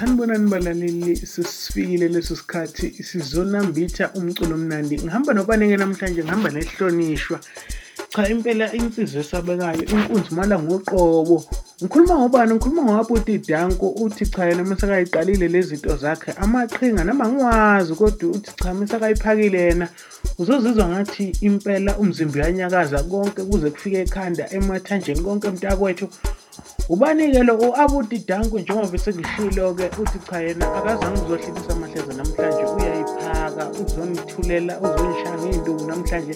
sanibonani balaleli sisifikile leso sikhathi sizonambitha umculo omnandi ngihamba nobaneke namhlanje ngihamba nehlonishwa cha impela insizo esabekayo inkunzi mala ngoqobo ngikhuluma ngobani ngikhuluma ngowabuti danko uthi cha yena umasekayiqalile le zinto zakhe amaqhinga noma ngiwazi kodwa uthi cha umasekayiphakile yena uzozizwa ngathi impela umzimbi uyanyakaza konke kuze kufike ekhanda emathanjeni konke mntakwethu ubani-ke lo u-abuti danku njengoba sengishilo-ke uthi cha yena akazange uzohlikisa amahleza namhlanje uyayiphaka uzonithulela uzonishaya ngey'ntuku namhlanje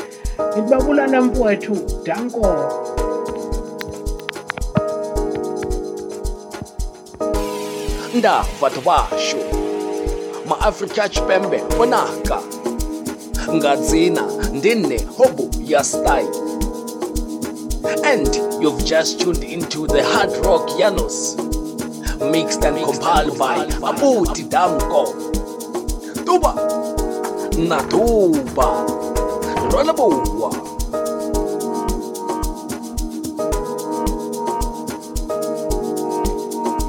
ngitibabulana mfowethu danko nda vatho vaxo maafrika xipembe onaka nga dzina ndine hobu ya style And you've just tuned into the Hard Rock Llanos, mixed and compiled by Abu Tidamko. Tuba, Natuba, Ranabuwa.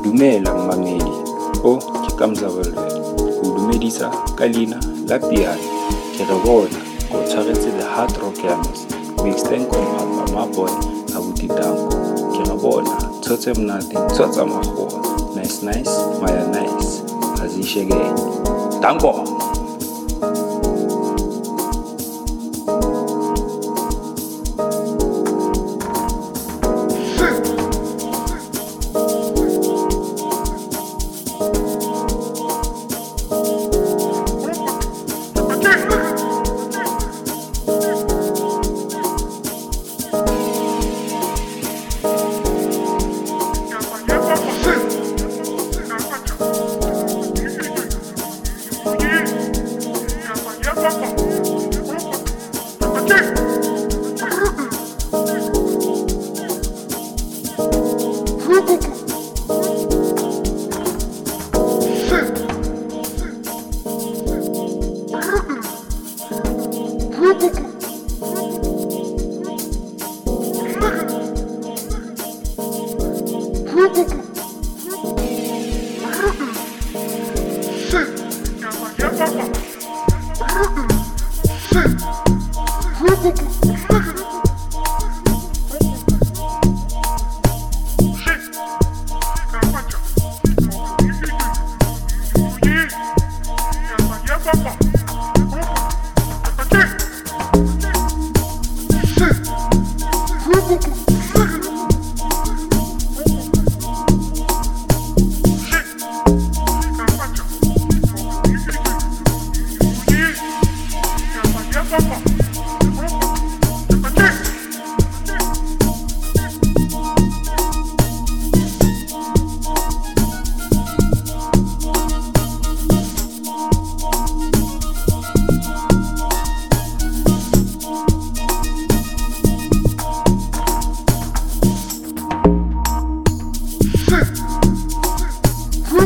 dumela mmamedi o ke ka mzabalwe go dumedisa ka leina la piano ke re bona o tshwaretse hard rock yanos mixed and compiled compact mabone okitang ngiyabona thotha emnandi thotha amahora nice nice maya nice azisheke danko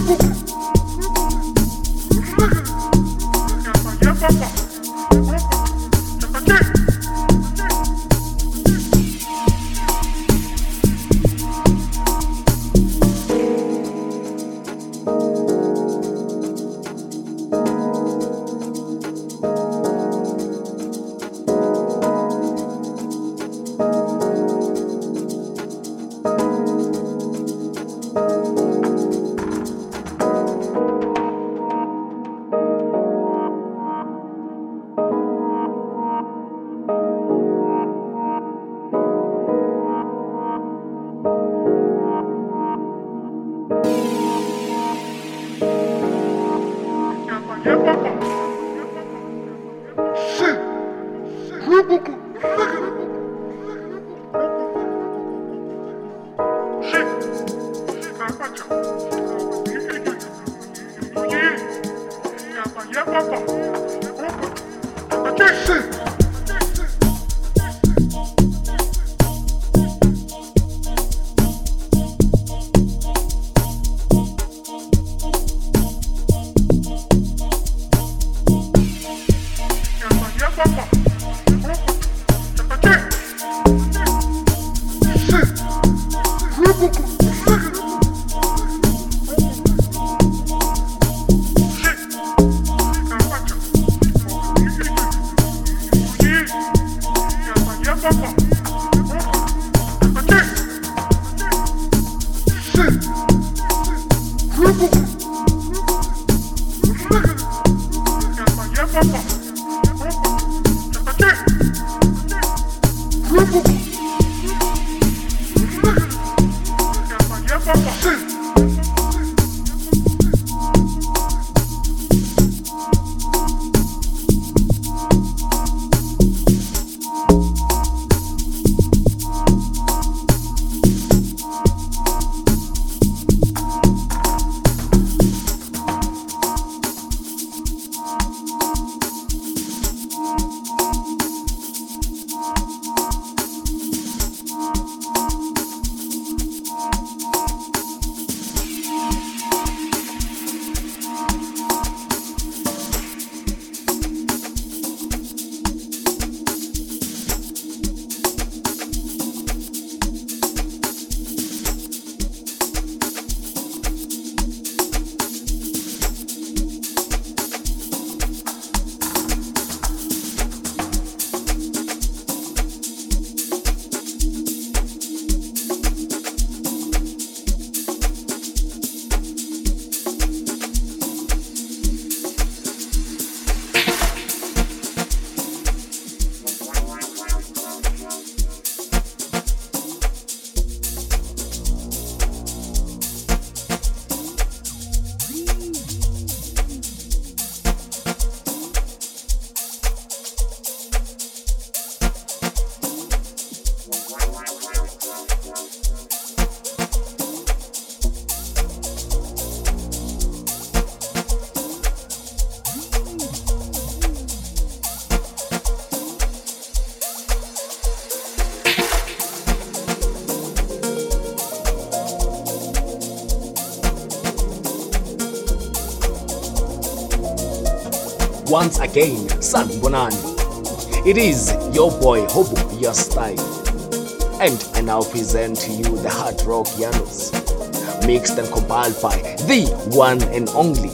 you. once again, San Bonani. It is your boy Hobo Your Style. And I now present to you the Hard Rock Yanos, mixed and compiled by the one and only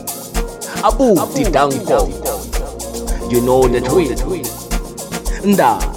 Abu Didanko. You know the tweet. Nda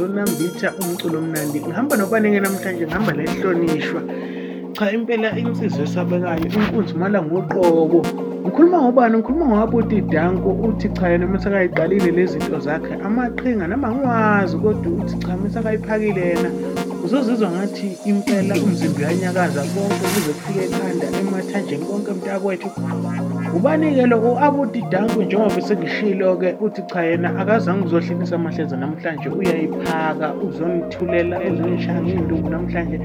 ngizonambitha umculo omnandi ngihamba nobaningi namhlanje ngihamba lenhlonishwa cha impela insizo esabekayo inkunzi mala ngoqobo ngikhuluma ngobani ngikhuluma ngobabuti danko uthi cha yena uma sekayiqalile le zinto zakhe amaqhinga nama ngiwazi kodwa uthi cha uma sekayiphakile yena uzozizwa ngathi impela umzimbi uyanyakaza konke kuze kufike ekhanda emathanjeni konke mntakwethu ubani-ke lo u-abudi danku njengoba sengishilo-ke uthi cha yena akazange uzohlinisa amahleza namhlanje uyayiphaka uzonithulela uzonishaya inlungu namhlanje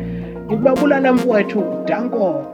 ngikubabulala mfowethu danko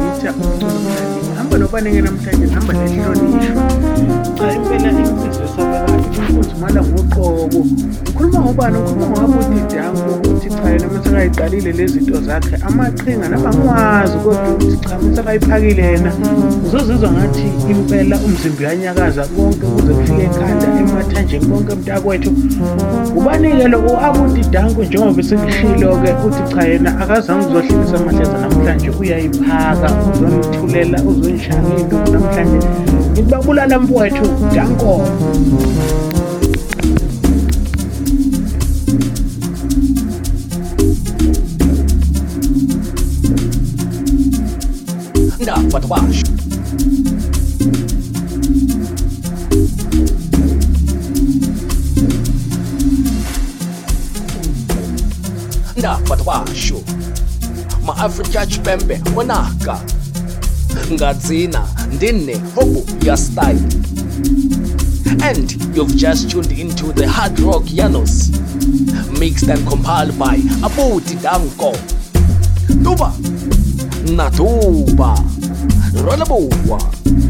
ita hamba nobanengena mutanje hamba nehlonisho aimbela ingu umfundi umala ngoqoko ukhuluma ngobani ukhuluma ngobabudidi yami ukuthi cha yena umuthi akayiqalile le zinto zakhe amaqhinga naba ngiwazi kodwa ukuthi cha umuthi akayiphakile yena uzozizwa ngathi impela umzimbi uyanyakaza konke ukuze kufike ekhanda emathanjeni konke mntakwethu ubani-ke lo u-abudidanko njengoba sekushilo-ke uthi cha yena akazange uzohlekisa amadlaza namhlanje uyayiphaka uzonithulela uzonishanga into namhlanje ngibabulala mpowethu danko thank you baixo. Ndapa twasho maafrika tshipembe onaka nga dzina ndine hobu ya style and you've just tuned into the hard rock yanos mixed and compiled by Abu danko tuba natuba Run a board.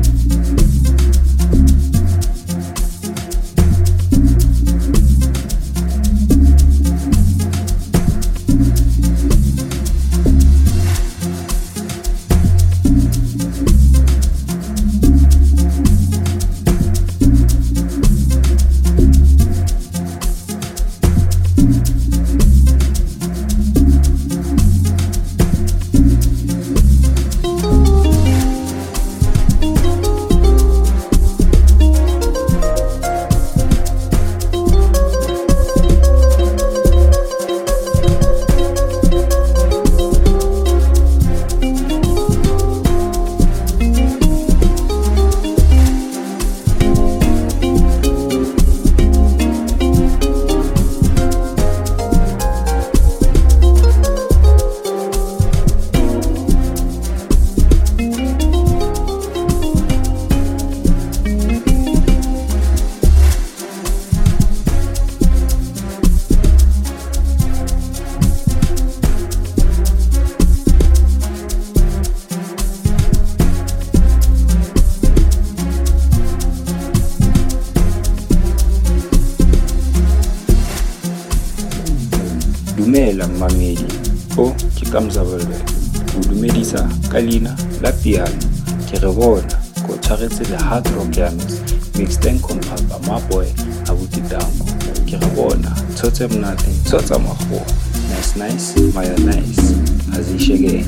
ka leina la piano ke re bona ko tshwaretse le hard rock yams mixed and compact ba maboy abuti tango ke re bona tshotse mnate tshotsa magoa nice nice maya nice azishekele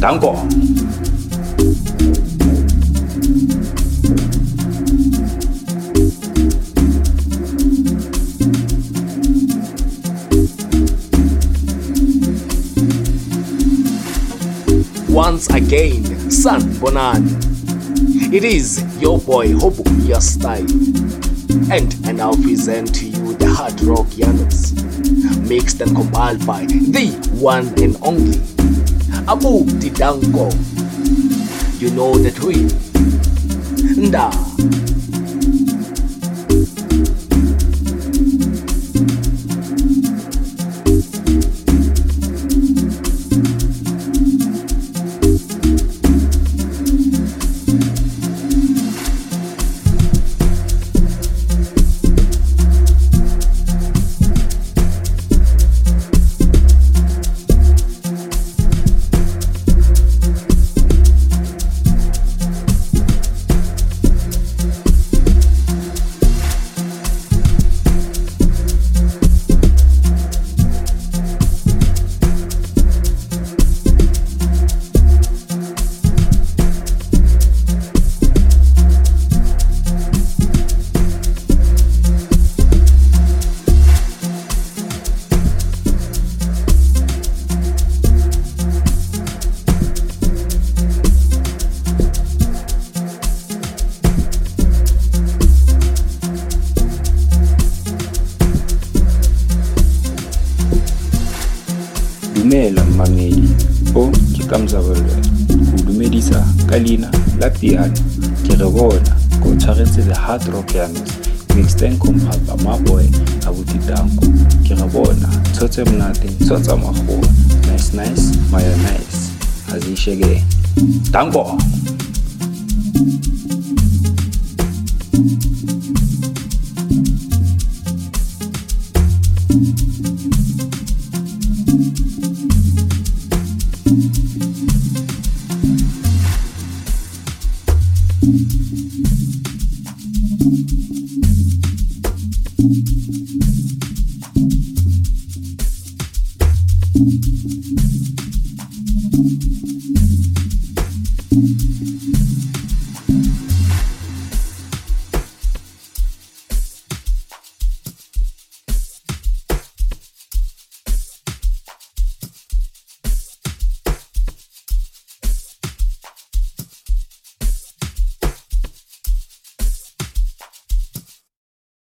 tango once again, San Bonan, It is your boy Hobo Your Style, and, I'll present to you the hard rock Yanos, mixed and compiled by the one and only Abu Didango. You know the tweet. Nda. Dumela mmamedi o ke Kamza Welwel go dumedisa ka leina la piano. Ke re bona ko o tshwaretse le hard rock ya mese Mixten Maboy a Tanko. Ke re bona tshotse mnate tshotsa makgowa. Nice nice, maya nice. Azishege. Tanko. Thank you.